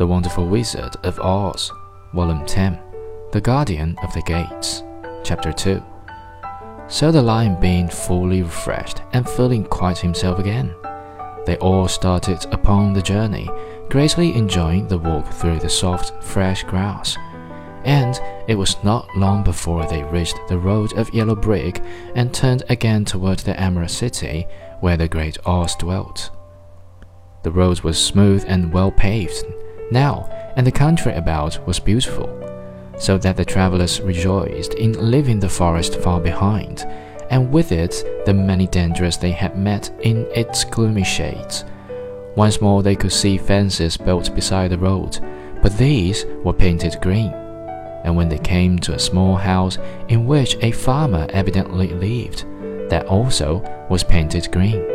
The Wonderful Wizard of Oz, Volume 10, The Guardian of the Gates, Chapter 2. So the lion being fully refreshed and feeling quite himself again, they all started upon the journey, greatly enjoying the walk through the soft, fresh grass. And it was not long before they reached the road of yellow brick and turned again toward the Emerald City, where the great Oz dwelt. The road was smooth and well paved now, and the country about was beautiful, so that the travelers rejoiced in leaving the forest far behind, and with it the many dangers they had met in its gloomy shades. Once more they could see fences built beside the road, but these were painted green. And when they came to a small house in which a farmer evidently lived, that also was painted green.